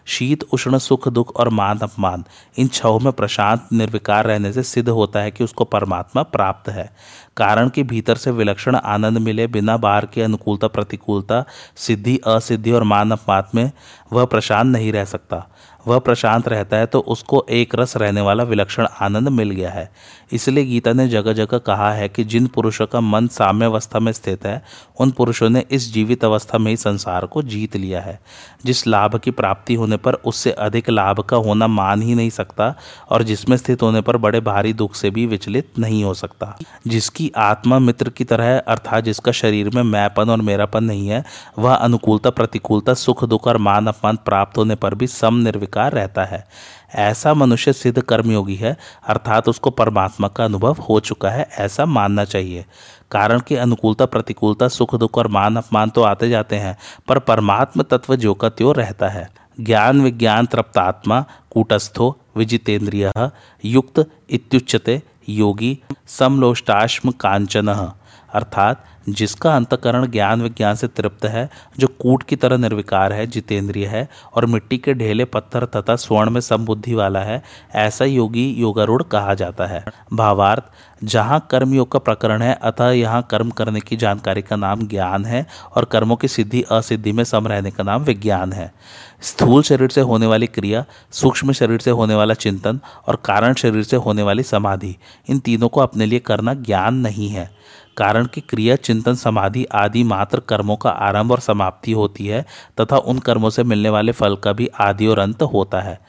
S1: शीत, उष्ण, सुख, दुख और मान अपमान। इन छहों में प्रशांत निर्विकार रहने से सिद्ध होता है कि उसको परमात्मा प्राप्त है। कारण कि भीतर से विलक्षण आनंद मिले बिना बाहर की अनुकूलता, प्रतिकूलता, सिद्धि, असिद्धि और मान अपमान में वह प्रशांत नहीं रह सकता। वह प्रशांत रहता है तो उसको एक रस रहने वाला विलक्षण आनंद मिल गया है। इसलिए गीता ने जगह जगह कहा है कि जिन पुरुषों का मन साम्य अवस्था में स्थित है, उन पुरुषों ने इस जीवित अवस्था में ही संसार को जीत लिया है। जिस लाभ की प्राप्ति होने पर उससे अधिक लाभ का होना मान ही नहीं सकता और जिसमें स्थित होने पर बड़े भारी दुख से भी विचलित नहीं हो सकता। जिसकी आत्मा मित्र की तरह अर्थात जिसका शरीर में मैपन और मेरापन नहीं है, वह अनुकूलता, प्रतिकूलता सुख दुख और मान अपमान प्राप्त होने पर भी सम निर्विकार रहता है। ऐसा मनुष्य सिद्ध कर्मयोगी है, अर्थात उसको परमात्मा का अनुभव हो चुका है, ऐसा मानना चाहिए। कारण कि अनुकूलता, प्रतिकूलता, सुख, दुख और मान, अपमान तो आते जाते हैं, पर परमात्म तत्व जो का त्यो रहता है। ज्ञान, विज्ञान तृप्तात्मा कूटस्थो, विजितेंद्रिय, युक्त, इत्युच्यते, योगी, समलोष्टाश्म कांचन। अर्थात जिसका अंतकरण ज्ञान विज्ञान से तृप्त है, जो कूट की तरह निर्विकार है, जितेंद्रिय है, और मिट्टी के ढेले, पत्थर तथा स्वर्ण में समबुद्धि वाला है, ऐसा योगी योगारूढ़ कहा जाता है। भावार्थ, जहाँ कर्मयोग का प्रकरण है, अतः यहाँ कर्म करने की जानकारी का नाम ज्ञान है, और कर्मों की सिद्धि असिद्धि में सम रहने का नाम विज्ञान है। स्थूल शरीर से होने वाली क्रिया, सूक्ष्म शरीर से होने वाला चिंतन, और कारण शरीर से होने वाली समाधि, इन तीनों को अपने लिए करना ज्ञान नहीं है। कारण कि क्रिया, चिंतन, समाधि आदि मात्र कर्मों का आरंभ और समाप्ति होती है, तथा उन कर्मों से मिलने वाले फल का भी आदि और अंत होता है।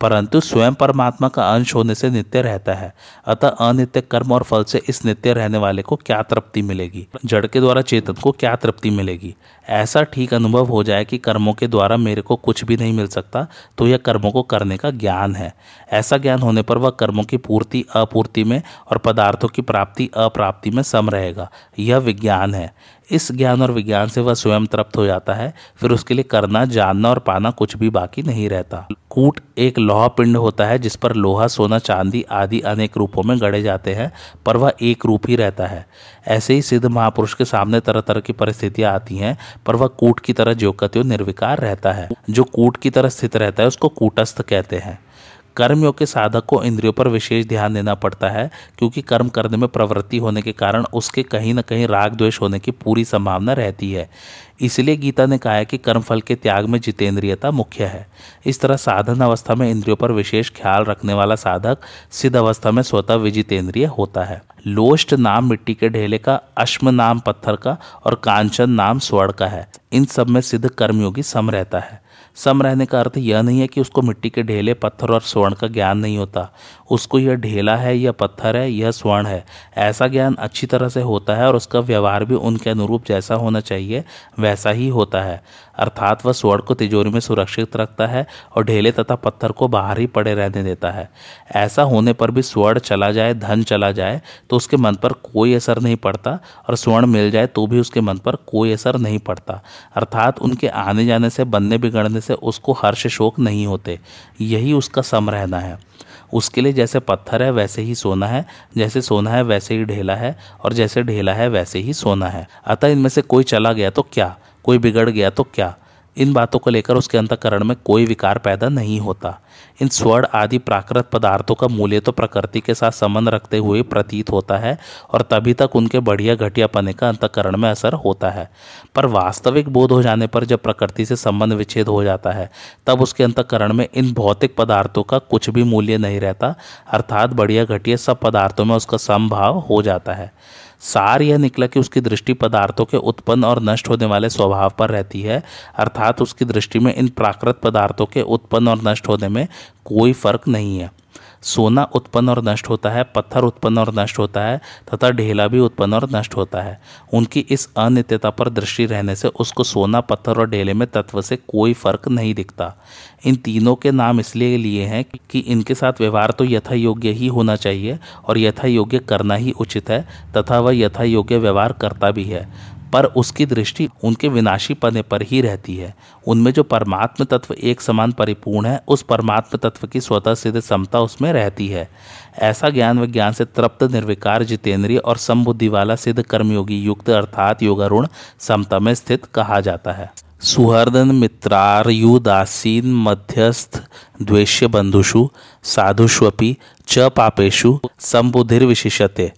S1: परंतु स्वयं परमात्मा का अंश होने से नित्य रहता है। अतः अनित्य कर्म और फल से इस नित्य रहने वाले को क्या तृप्ति मिलेगी? जड़ के द्वारा चेतन को क्या तृप्ति मिलेगी? ऐसा ठीक अनुभव हो जाए कि कर्मों के द्वारा मेरे को कुछ भी नहीं मिल सकता तो यह कर्मों को करने का ज्ञान है। ऐसा ज्ञान होने पर वह कर्मों की पूर्ति, अपूर्ति में और पदार्थों की प्राप्ति, अप्राप्ति में सम रहेगा। यह विज्ञान है। इस ज्ञान और विज्ञान से वह स्वयं तृप्त हो जाता है, फिर उसके लिए करना, जानना और पाना कुछ भी बाकी नहीं रहता। कूट एक लोहा पिंड होता है, जिस पर लोहा, सोना, चांदी आदि अनेक रूपों में गढ़े जाते हैं, पर वह एक रूप ही रहता है। ऐसे ही सिद्ध महापुरुष के सामने तरह तरह की परिस्थितियाँ आती हैं, पर वह कूट की तरह जो कत्यो निर्विकार रहता है। जो कूट की तरह स्थित रहता है, उसको कूटस्थ कहते हैं। कर्मयोग के साधक को इंद्रियों पर विशेष ध्यान देना पड़ता है, क्योंकि कर्म करने में प्रवृत्ति होने के कारण उसके कहीं न कहीं राग द्वेष होने की पूरी संभावना रहती है। इसलिए गीता ने कहा है कि कर्मफल के त्याग में जितेंद्रियता मुख्य है। इस तरह साधन अवस्था में इंद्रियों पर विशेष ख्याल रखने वाला साधक सिद्ध अवस्था में स्वतः विजितेंद्रिय होता है। लोष्ट नाम मिट्टी के ढेले का, अश्म नाम पत्थर का और कांचन नाम स्वर्ण का है। इन सब में सिद्ध कर्मयोगी सम रहता है। सम रहने का अर्थ यह नहीं है कि उसको मिट्टी के ढेले, पत्थर और स्वर्ण का ज्ञान नहीं होता। उसको यह ढेला है, यह पत्थर है, यह स्वर्ण है। ऐसा ज्ञान अच्छी तरह से होता है और उसका व्यवहार भी उनके अनुरूप जैसा होना चाहिए, वैसा ही होता है। अर्थात वह स्वर्ण को तिजोरी में सुरक्षित रखता है और ढेले तथा पत्थर को बाहर ही पड़े रहने देता है। ऐसा होने पर भी स्वर्ण चला जाए, धन चला जाए तो उसके मन पर कोई असर नहीं पड़ता और स्वर्ण मिल जाए तो भी उसके मन पर कोई असर नहीं पड़ता। अर्थात उनके आने जाने से, बनने बिगड़ने से उसको हर्ष शोक नहीं होते। यही उसका सम रहना है। उसके लिए जैसे पत्थर है, वैसे ही सोना है। जैसे सोना है, वैसे ही ढेला है और जैसे ढेला है, वैसे ही सोना है। अतः इनमें से कोई चला गया तो क्या? कोई बिगड़ गया तो क्या? इन बातों को लेकर उसके अंतकरण में कोई विकार पैदा नहीं होता। इन स्वर्ण आदि प्राकृत पदार्थों का मूल्य तो प्रकृति के साथ संबंध रखते हुए प्रतीत होता है और तभी तक उनके बढ़िया घटिया पने का अंतकरण में असर होता है। पर वास्तविक बोध हो जाने पर जब प्रकृति से संबंध विच्छेद हो जाता है, तब उसके अंतकरण में इन भौतिक पदार्थों का कुछ भी मूल्य नहीं रहता, अर्थात बढ़िया घटिया सब पदार्थों में उसका समभाव हो जाता है। सार यह निकला कि उसकी दृष्टि पदार्थों के उत्पन्न और नष्ट होने वाले स्वभाव पर रहती है, अर्थात उसकी दृष्टि में इन प्राकृत पदार्थों के उत्पन्न और नष्ट होने में कोई फ़र्क नहीं है। सोना उत्पन्न और नष्ट होता है, पत्थर उत्पन्न और नष्ट होता है, तथा ढेला भी उत्पन्न और नष्ट होता है। उनकी इस अनित्यता पर दृष्टि रहने से उसको सोना, पत्थर और ढेले में तत्व से कोई फ़र्क नहीं दिखता। इन तीनों के नाम इसलिए लिए हैं कि इनके साथ व्यवहार तो यथा योग्य ही होना चाहिए और यथा योग्य करना ही उचित है, तथा वह यथा योग्य व्यवहार करता भी है। पर उसकी दृष्टि उनके विनाशी पने पर ही रहती है। उनमें जो परमात्म तत्व एक समान परिपूर्ण है, उस परमात्म तत्व की स्वतः सिद्ध समता उसमें रहती है। ऐसा ज्ञान विज्ञान से तृप्त निर्विकार जितेंद्रिय और समबुद्धि वाला सिद्ध कर्मयोगी युक्त अर्थात योगारूण समता में स्थित कहा जाता है। सुहर्दन मित्रारयुदासीन मध्यस्थ द्वेष्य बंधुषु साधुष्वपि च पापेशु संबुधिर्विशिषते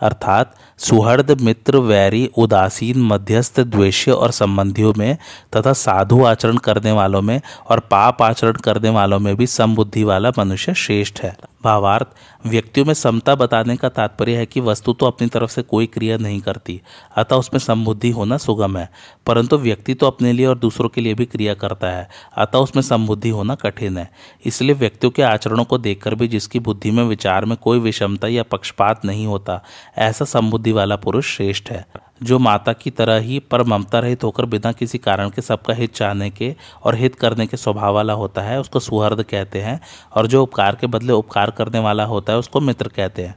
S1: अर्थात सुहृद मित्र, वैरी, उदासीन, मध्यस्थ, द्वेष्य और संबंधियों में तथा साधु आचरण करने वालों में और पाप आचरण करने वालों में भी समबुद्धि वाला मनुष्य श्रेष्ठ है। भावार्थ, व्यक्तियों में समता बताने का तात्पर्य है कि वस्तु तो अपनी तरफ़ से कोई क्रिया नहीं करती, अतः उसमें समबुद्धि होना सुगम है, परंतु व्यक्ति तो अपने लिए और दूसरों के लिए भी क्रिया करता है, अतः उसमें समबुद्धि होना कठिन है। इसलिए व्यक्तियों के आचरणों को देखकर भी जिसकी बुद्धि में, विचार में कोई विषमता या पक्षपात नहीं होता, ऐसा समबुद्धि वाला पुरुष श्रेष्ठ है, जो माता की तरह ही पर ममता रहित होकर बिना किसी कारण के सबका हित चाहने के और हित करने के स्वभाव वाला होता है, उसको सुहर्द कहते हैं और जो उपकार के बदले उपकार करने वाला होता है, उसको मित्र कहते हैं।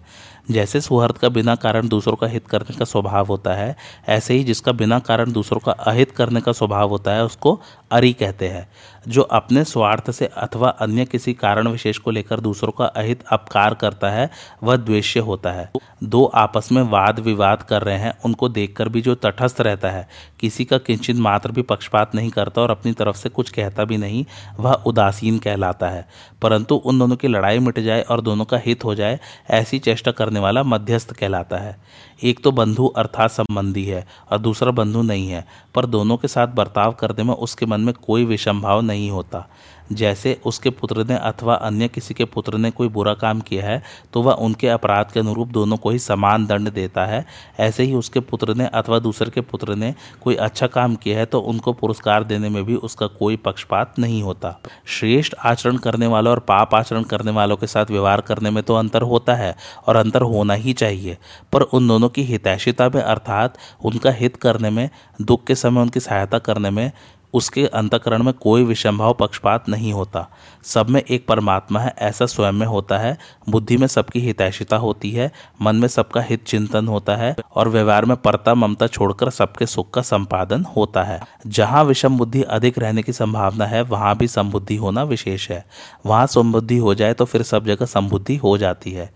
S1: जैसे सुहर्द का बिना कारण दूसरों का हित करने का स्वभाव होता है, ऐसे ही जिसका बिना कारण दूसरों का अहित करने का स्वभाव होता है, उसको अरी कहते हैं। जो अपने स्वार्थ से अथवा अन्य किसी कारण विशेष को लेकर दूसरों का अहित अपकार करता है, वह द्वेष्य होता है। दो आपस में वाद विवाद कर रहे हैं, उनको देखकर भी जो तटस्थ रहता है, किसी का किंचित मात्र भी पक्षपात नहीं करता और अपनी तरफ़ से कुछ कहता भी नहीं, वह उदासीन कहलाता है। परंतु उन दोनों की लड़ाई मिट जाए और दोनों का हित हो जाए, ऐसी चेष्टा करने वाला मध्यस्थ कहलाता है। एक तो बंधु अर्थात संबंधी है और दूसरा बंधु नहीं है, पर दोनों के साथ बर्ताव करने में उसके मन में कोई विषम भाव नहीं होता। जैसे उसके पुत्र ने अथवा अन्य किसी के पुत्र ने कोई बुरा काम किया है तो वह उनके अपराध के अनुरूप दोनों को ही समान दंड देता है। ऐसे ही उसके पुत्र ने अथवा दूसरे के पुत्र ने कोई अच्छा काम किया है तो उनको पुरस्कार देने में भी उसका कोई पक्षपात नहीं होता। श्रेष्ठ आचरण करने वालों और पाप आचरण करने वालों के साथ व्यवहार करने में तो अंतर होता है, और अंतर होना ही चाहिए। पर उन दोनों की हितैषिता में, अर्थात उनका हित करने में, दुख के समय उनकी सहायता करने में उसके अंतकरण में कोई विषमभाव पक्षपात नहीं होता। सब में एक परमात्मा है, ऐसा स्वयं में होता है। बुद्धि में सबकी हितैषिता होती है, मन में सबका हित चिंतन होता है, और व्यवहार में परता ममता छोड़कर सबके सुख का संपादन होता है। जहाँ विषम बुद्धि अधिक रहने की संभावना है, वहाँ भी समबुद्धि होना विशेष है। वहाँ समबुद्धि हो जाए तो फिर सब जगह समबुद्धि हो जाती है।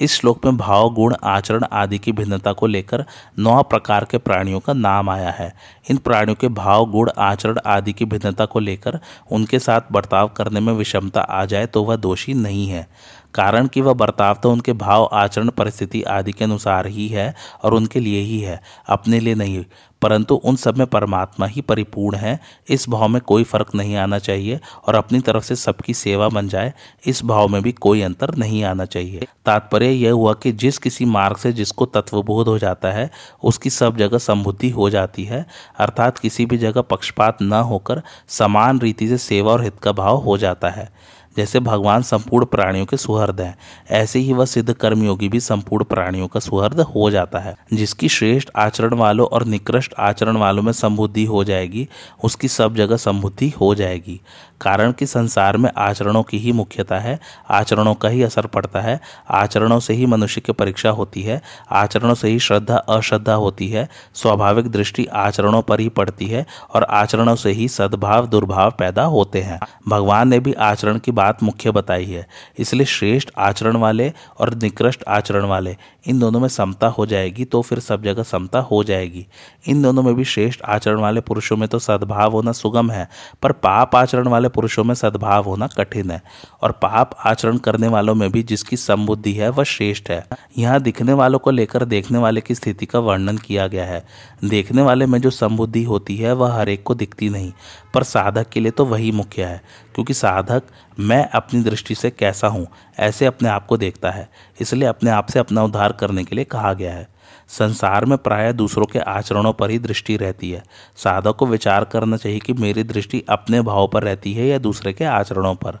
S1: इस श्लोक में भाव, गुण, आचरण आदि की भिन्नता को लेकर नौ प्रकार के प्राणियों का नाम आया है। इन प्राणियों के भाव, गुण, आचरण आदि की भिन्नता को लेकर उनके साथ बर्ताव करने में विषमता आ जाए तो वह दोषी नहीं है। कारण कि वह बर्ताव तो उनके भाव, आचरण, परिस्थिति आदि के अनुसार ही है और उनके लिए ही है, अपने लिए नहीं। परंतु उन सब में परमात्मा ही परिपूर्ण है। इस भाव में कोई फ़र्क नहीं आना चाहिए और अपनी तरफ़ से सबकी सेवा बन जाए, इस भाव में भी कोई अंतर नहीं आना चाहिए। तात्पर्य यह हुआ कि जिस किसी मार्ग से जिसको तत्वबोध हो जाता है, उसकी सब जगह संबुद्धि हो जाती है, अर्थात किसी भी जगह पक्षपात न होकर समान रीति से सेवा और हित का भाव हो जाता है। जैसे भगवान संपूर्ण प्राणियों के सुहृद हैं, ऐसे ही वह सिद्ध कर्मयोगी भी संपूर्ण प्राणियों का सुहृद हो जाता है, जिसकी श्रेष्ठ आचरण वालों और निकृष्ट आचरण वालों में संबुद्धि हो जाएगी, उसकी सब जगह संबुद्धि हो जाएगी। कारण कि संसार में आचरणों की ही मुख्यता है, आचरणों का ही असर पड़ता है, आचरणों से ही मनुष्य की परीक्षा होती है, आचरणों से ही श्रद्धा अश्रद्धा होती है, स्वाभाविक दृष्टि आचरणों पर ही पड़ती है और आचरणों से ही सद्भाव दुर्भाव पैदा होते हैं। भगवान ने भी आचरण की बात बात मुख्य बताई है। इसलिए श्रेष्ठ आचरण वाले और निकृष्ट आचरण वाले, इन दोनों में समता हो जाएगी तो फिर सब जगह समता हो जाएगी। इन दोनों में भी श्रेष्ठ आचरण वाले पुरुषों में तो सद्भाव होना सुगम है, पर पाप आचरण वाले पुरुषों में सद्भाव होना कठिन है। और पाप आचरण करने वालों में भी जिसकी समबुद्धि है, वह श्रेष्ठ है। यहाँ दिखने वालों को लेकर देखने वाले की स्थिति का वर्णन किया गया है। देखने वाले में जो समबुद्धि होती है, वह हर एक को दिखती नहीं पर साधक के लिए तो वही मुख्य है, क्योंकि साधक मैं अपनी दृष्टि से कैसा हूँ, ऐसे अपने आप को देखता है, इसलिए अपने आप से अपना उद्धार करने के लिए कहा गया है। संसार में प्राय दूसरों के आचरणों पर ही दृष्टि रहती है। साधक को विचार करना चाहिए कि मेरी दृष्टि अपने भाव पर रहती है या दूसरे के आचरणों पर।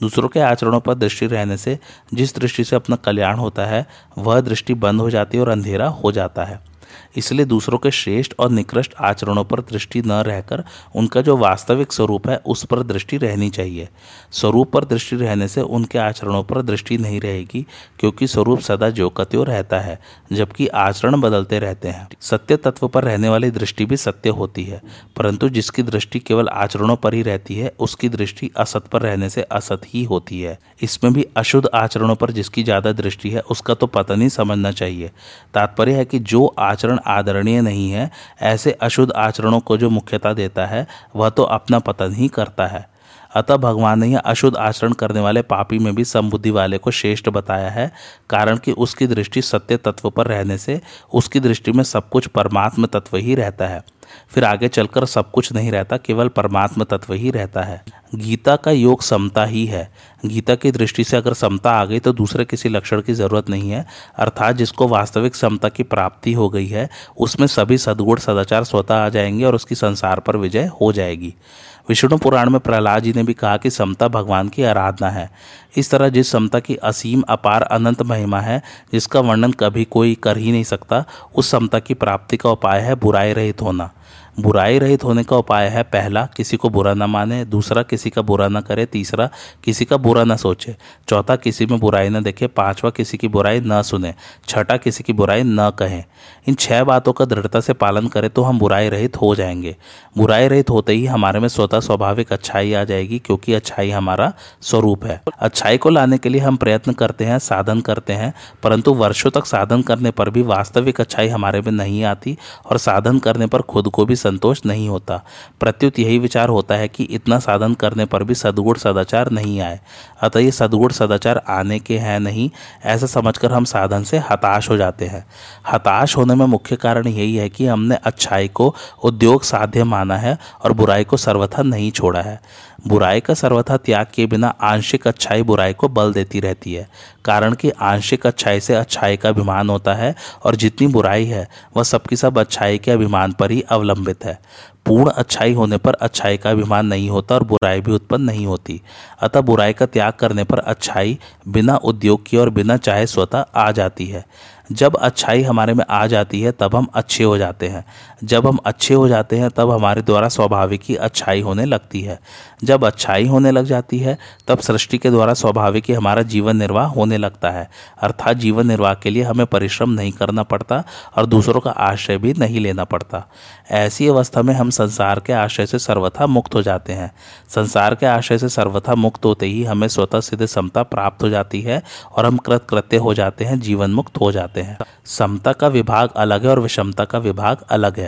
S1: दूसरों के आचरणों पर दृष्टि रहने से जिस दृष्टि से अपना कल्याण होता है, वह दृष्टि बंद हो जाती है और अंधेरा हो जाता है। इसलिए दूसरों के श्रेष्ठ और निकृष्ट आचरणों पर दृष्टि न रहकर उनका जो वास्तविक स्वरूप है, उस पर दृष्टि रहनी चाहिए। स्वरूप पर दृष्टि रहने से उनके आचरणों पर दृष्टि नहीं रहेगी, क्योंकि स्वरूप सदा जो कत्यो रहता है, जबकि आचरण बदलते रहते हैं। सत्य तत्व पर रहने वाली दृष्टि भी सत्य होती है, परंतु जिसकी दृष्टि केवल आचरणों पर ही रहती है, उसकी दृष्टि असत पर रहने से असत ही होती है। इसमें भी अशुद्ध आचरणों पर जिसकी ज़्यादा दृष्टि है, उसका तो पतन ही समझना चाहिए। तात्पर्य है कि जो आचरण आदरणीय नहीं है, ऐसे अशुद्ध आचरणों को जो मुख्यता देता है, वह तो अपना पतन ही करता है। अतः भगवान ने यह अशुद्ध आचरण करने वाले पापी में भी समबुद्धि वाले को श्रेष्ठ बताया है, कारण कि उसकी दृष्टि सत्य तत्व पर रहने से उसकी दृष्टि में सब कुछ परमात्म तत्व ही रहता है। फिर आगे चलकर सब कुछ नहीं रहता, केवल परमात्म तत्व ही रहता है। गीता का योग समता ही है। गीता की दृष्टि से अगर समता आ गई तो दूसरे किसी लक्षण की ज़रूरत नहीं है, अर्थात जिसको वास्तविक समता की प्राप्ति हो गई है, उसमें सभी सदगुण, सदाचार स्वतः आ जाएँगे और उसकी संसार पर विजय हो जाएगी। विष्णु पुराण में प्रहलाद जी ने भी कहा कि समता भगवान की आराधना है। इस तरह जिस समता की असीम, अपार, अनंत महिमा है, जिसका वर्णन कभी कोई कर ही नहीं सकता, उस समता की प्राप्ति का उपाय है बुराई रहित होना। बुराई रहित होने का उपाय है, पहला, किसी को बुरा ना माने, दूसरा, किसी का बुरा ना करे, तीसरा, किसी का बुरा ना सोचे। चौथा, किसी में बुराई ना देखे, पांचवा, किसी की बुराई न सुने, छठा, किसी की बुराई न कहें। इन छह बातों का दृढ़ता से पालन करें तो हम बुराई रहित हो जाएँगे। बुराई रहित होते ही हमारे में स्वतः स्वाभाविक अच्छाई आ जाएगी, क्योंकि अच्छाई हमारा स्वरूप है। अच्छाई को लाने के लिए हम प्रयत्न करते हैं, साधन करते हैं, परंतु वर्षों तक साधन करने पर भी वास्तविक अच्छाई हमारे में नहीं आती और साधन करने पर खुद को भी संतोष नहीं होता। प्रत्युत यही विचार होता है कि इतना साधन करने पर भी सदगुण सदाचार नहीं आए। अतः ये सदगुण सदाचार आने के हैं नहीं, ऐसा समझकर हम साधन से हताश हो जाते हैं। हताश होने में मुख्य कारण यही है कि हमने अच्छाई को उद्योग साध्य माना है और बुराई को सर्वथा नहीं छोड़ा है। बुराई का सर्वथा त्याग के बिना आंशिक अच्छाई बुराई को बल देती रहती है, कारण कि आंशिक अच्छाई से अच्छाई का अभिमान होता है, और जितनी बुराई है, वह सबकी सब अच्छाई के अभिमान पर ही अवलंबित है। पूर्ण अच्छाई होने पर अच्छाई का अभिमान नहीं होता और बुराई भी उत्पन्न नहीं होती। अतः बुराई का त्याग करने पर अच्छाई बिना उद्योग की और बिना चाहे स्वतः आ जाती है। जब अच्छाई हमारे में आ जाती है, तब हम अच्छे हो जाते हैं। जब हम अच्छे हो जाते हैं, तब हमारे द्वारा स्वाभाविक ही अच्छाई होने लगती है। जब अच्छाई होने लग जाती है, तब सृष्टि के द्वारा स्वाभाविक ही हमारा जीवन निर्वाह होने लगता है। अर्थात जीवन निर्वाह के लिए हमें परिश्रम नहीं करना पड़ता और दूसरों का आश्रय भी नहीं लेना पड़ता। ऐसी अवस्था में हम संसार के आश्रय से सर्वथा मुक्त हो जाते हैं। संसार के आश्रय से सर्वथा मुक्त होते ही हमें स्वतः सिद्ध समता प्राप्त हो जाती है और हम कृत कृत्य हो जाते हैं, जीवन मुक्त हो जाते हैं। समता का विभाग अलग है और विषमता का विभाग अलग है।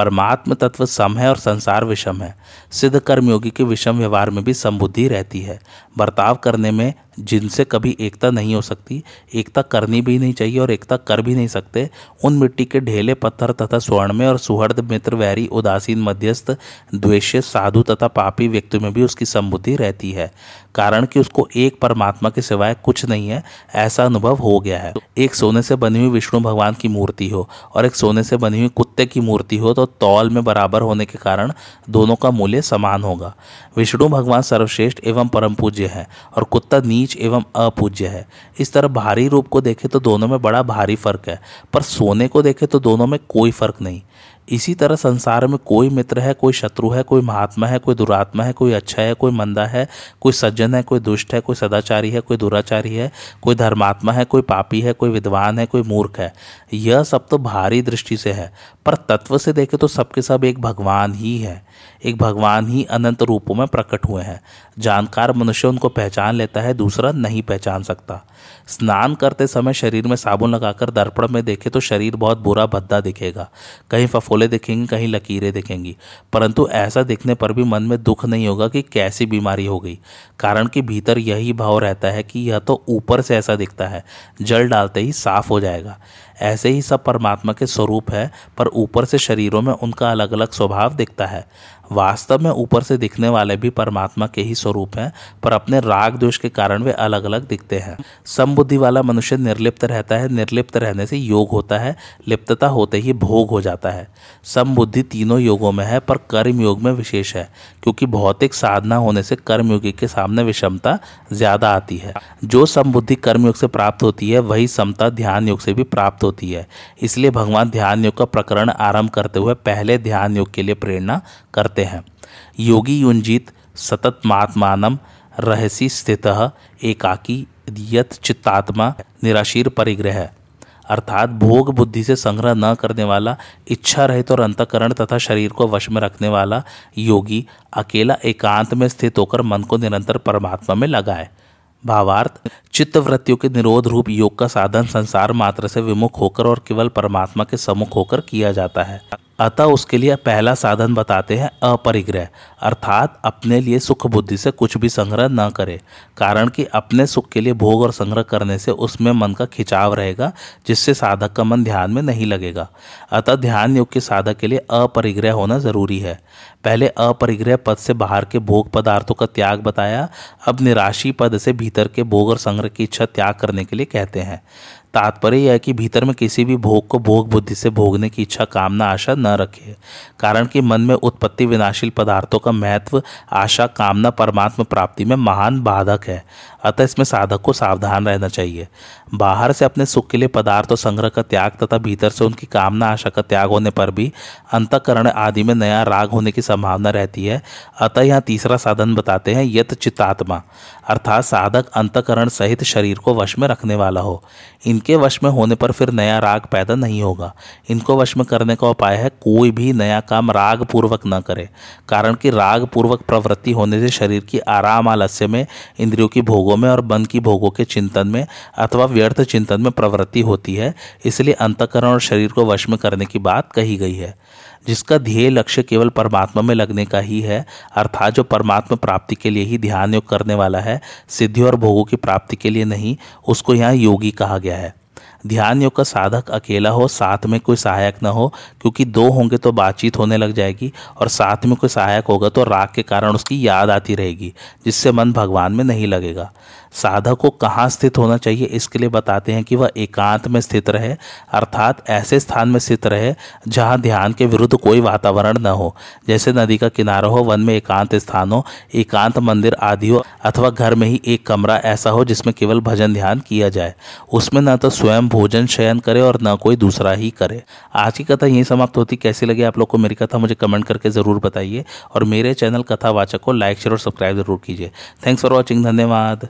S1: परमात्म तत्व सम है और संसार विषम है। सिद्ध कर्मयोगी के विषम व्यवहार में भी समबुद्धि रहती है। बर्ताव करने में जिनसे कभी एकता नहीं हो सकती, एकता करनी भी नहीं चाहिए और एकता कर भी नहीं सकते, उन मिट्टी के ढेले, पत्थर तथा स्वर्ण में और सुहृद, मित्र, वैरी, उदासीन, मध्यस्थ, द्वेष्य, साधु तथा पापी व्यक्ति में भी उसकी संबुद्धि रहती है। कारण कि उसको एक परमात्मा के सिवाय कुछ नहीं है, ऐसा अनुभव हो गया है। एक सोने से बनी हुई विष्णु भगवान की मूर्ति हो और एक सोने से बनी हुई कुत्ते की मूर्ति हो तो तौल में बराबर होने के कारण दोनों का मूल्य समान होगा। विष्णु भगवान सर्वश्रेष्ठ एवं परम पूज्य है और कुत्ता नीच एवं अपूज्य है। इस तरह भारी रूप को देखें तो दोनों में बड़ा भारी फ़र्क है, पर सोने को देखें तो दोनों में कोई फ़र्क नहीं। इसी तरह संसार में कोई मित्र है कोई शत्रु है कोई महात्मा है कोई दुरात्मा है कोई अच्छा है कोई मंदा है कोई सज्जन है कोई दुष्ट है कोई सदाचारी है कोई दुराचारी है कोई धर्मात्मा है कोई पापी है कोई विद्वान है कोई मूर्ख है यह सब तो भारी दृष्टि से है पर तत्व से देखें तो सबके सब एक भगवान ही है एक भगवान ही अनंत रूपों में प्रकट हुए हैं। जानकार मनुष्य उनको पहचान लेता है, दूसरा नहीं पहचान सकता। स्नान करते समय शरीर में साबुन लगाकर दर्पण में देखे तो शरीर बहुत बुरा भद्दा दिखेगा। कहीं फफोले दिखेंगे, कहीं लकीरें दिखेंगी। परंतु ऐसा दिखने पर भी मन में दुख नहीं होगा कि कैसी बीमारी हो गई। कारण कि भीतर यही भाव रहता है कि यह तो ऊपर से ऐसा दिखता है, जल डालते ही साफ़ हो जाएगा। ऐसे ही सब परमात्मा के स्वरूप है, पर ऊपर से शरीरों में उनका अलग अलग स्वभाव दिखता है। वास्तव में ऊपर से दिखने वाले भी परमात्मा के ही स्वरूप हैं, पर अपने राग दोष के कारण वे अलग अलग दिखते हैं। समबुद्धि वाला मनुष्य निर्लिप्त रहता है, निर्लिप्त रहने से योग होता है, लिप्तता होते ही भोग हो जाता है। समबुद्धि तीनों योगों में है, पर कर्म योग में विशेष है, क्योंकि भौतिक साधना होने से कर्मयोगी के सामने विषमता ज़्यादा आती है। जो समबुद्धि कर्मयोग से प्राप्त होती है, वही समता ध्यान योग से भी प्राप्त होती है। इसलिए भगवान ध्यान योग का प्रकरण आरंभ करते हुए पहले ध्यान योग के लिए प्रेरणा करते हैं, योगी युंजित सतत महात्मान रहसी स्थित एकाकी यत चित्तात्मा निराशीर परिग्रह। अर्थात भोग बुद्धि से संग्रह न करने वाला, इच्छा रहित और अंतकरण तथा शरीर को वश में रखने वाला योगी अकेला एकांत में स्थित होकर मन को निरंतर परमात्मा में लगाए। भावार्थ चित्त वृत्तियों के निरोध रूप योग का साधन संसार मात्र से विमुख होकर और केवल परमात्मा के सम्मुख होकर किया जाता है। अतः उसके लिए पहला साधन बताते हैं अपरिग्रह, अर्थात अपने लिए सुख बुद्धि से कुछ भी संग्रह न करे, कारण कि अपने सुख के लिए भोग और संग्रह करने से उसमें मन का खिंचाव रहेगा, जिससे साधक का मन ध्यान में नहीं लगेगा। अतः ध्यान योग के साधक के लिए अपरिग्रह होना ज़रूरी है। पहले अपरिग्रह पद से बाहर के भोग पदार्थों का त्याग बताया, अब निराशी पद से भीतर के भोग और संग्रह की इच्छा त्याग करने के लिए कहते हैं। तात्पर्य यह है कि भीतर में किसी भी भोग को भोग बुद्धि से भोगने की इच्छा, कामना, आशा न रखे। कारण कि मन में उत्पत्ति विनाशील पदार्थों का महत्व, आशा, कामना, परमात्मा प्राप्ति में महान बाधक है। अतः इसमें साधक को सावधान रहना चाहिए। बाहर से अपने सुख के लिए पदार्थ और संग्रह का त्याग तथा भीतर से उनकी कामना, आशा का त्याग होने पर भी अंतकरण आदि में नया राग होने की संभावना रहती है। अतः यहाँ तीसरा साधन बताते हैं, यत चित्तात्मा। अर्थात साधक अंतकरण सहित शरीर को वश में रखने वाला हो। इनके वश में होने पर फिर नया राग पैदा नहीं होगा। इनको वश में करने का उपाय है, कोई भी नया काम राग पूर्वक न करे। कारण कि राग पूर्वक प्रवृत्ति होने से शरीर की आराम आलस्य में इंद्रियों की भोगों में और मन की भोगों के चिंतन में अथवा व्यर्थ चिंतन में प्रवृत्ति होती है, इसलिए अंतकरण और शरीर को वश में करने की बात कही गई है, जिसका ध्येय लक्ष्य केवल परमात्मा में लगने का ही है, अर्थात जो परमात्मा प्राप्ति के लिए ही ध्यान योग करने वाला है, सिद्धि और भोगों की प्राप्ति के लिए नहीं, उसको यहाँ योगी कहा गया है। ध्यान योग का साधक अकेला हो, साथ में कोई सहायक न हो, क्योंकि दो होंगे तो बातचीत होने लग जाएगी और साथ में कोई सहायक होगा तो राग के कारण उसकी याद आती रहेगी, जिससे मन भगवान में नहीं लगेगा। साधक को कहाँ स्थित होना चाहिए, इसके लिए बताते हैं कि वह एकांत में स्थित रहे, अर्थात ऐसे स्थान में स्थित रहे, जहाँ ध्यान के विरुद्ध कोई वातावरण न हो। जैसे नदी का किनारा हो, वन में एकांत स्थान हो, एकांत मंदिर आदि हो, अथवा घर में ही एक कमरा ऐसा हो जिसमें केवल भजन ध्यान किया जाए। उसमें न तो स्वयं भोजन शयन करे और न कोई दूसरा ही करे। आज की कथा यही समाप्त होती। कैसी लगी आप लोग को मेरी कथा, मुझे कमेंट करके ज़रूर बताइए। और मेरे चैनल कथावाचक को लाइक, शेयर और सब्सक्राइब ज़रूर कीजिए। थैंक्स फॉर वॉचिंग, धन्यवाद।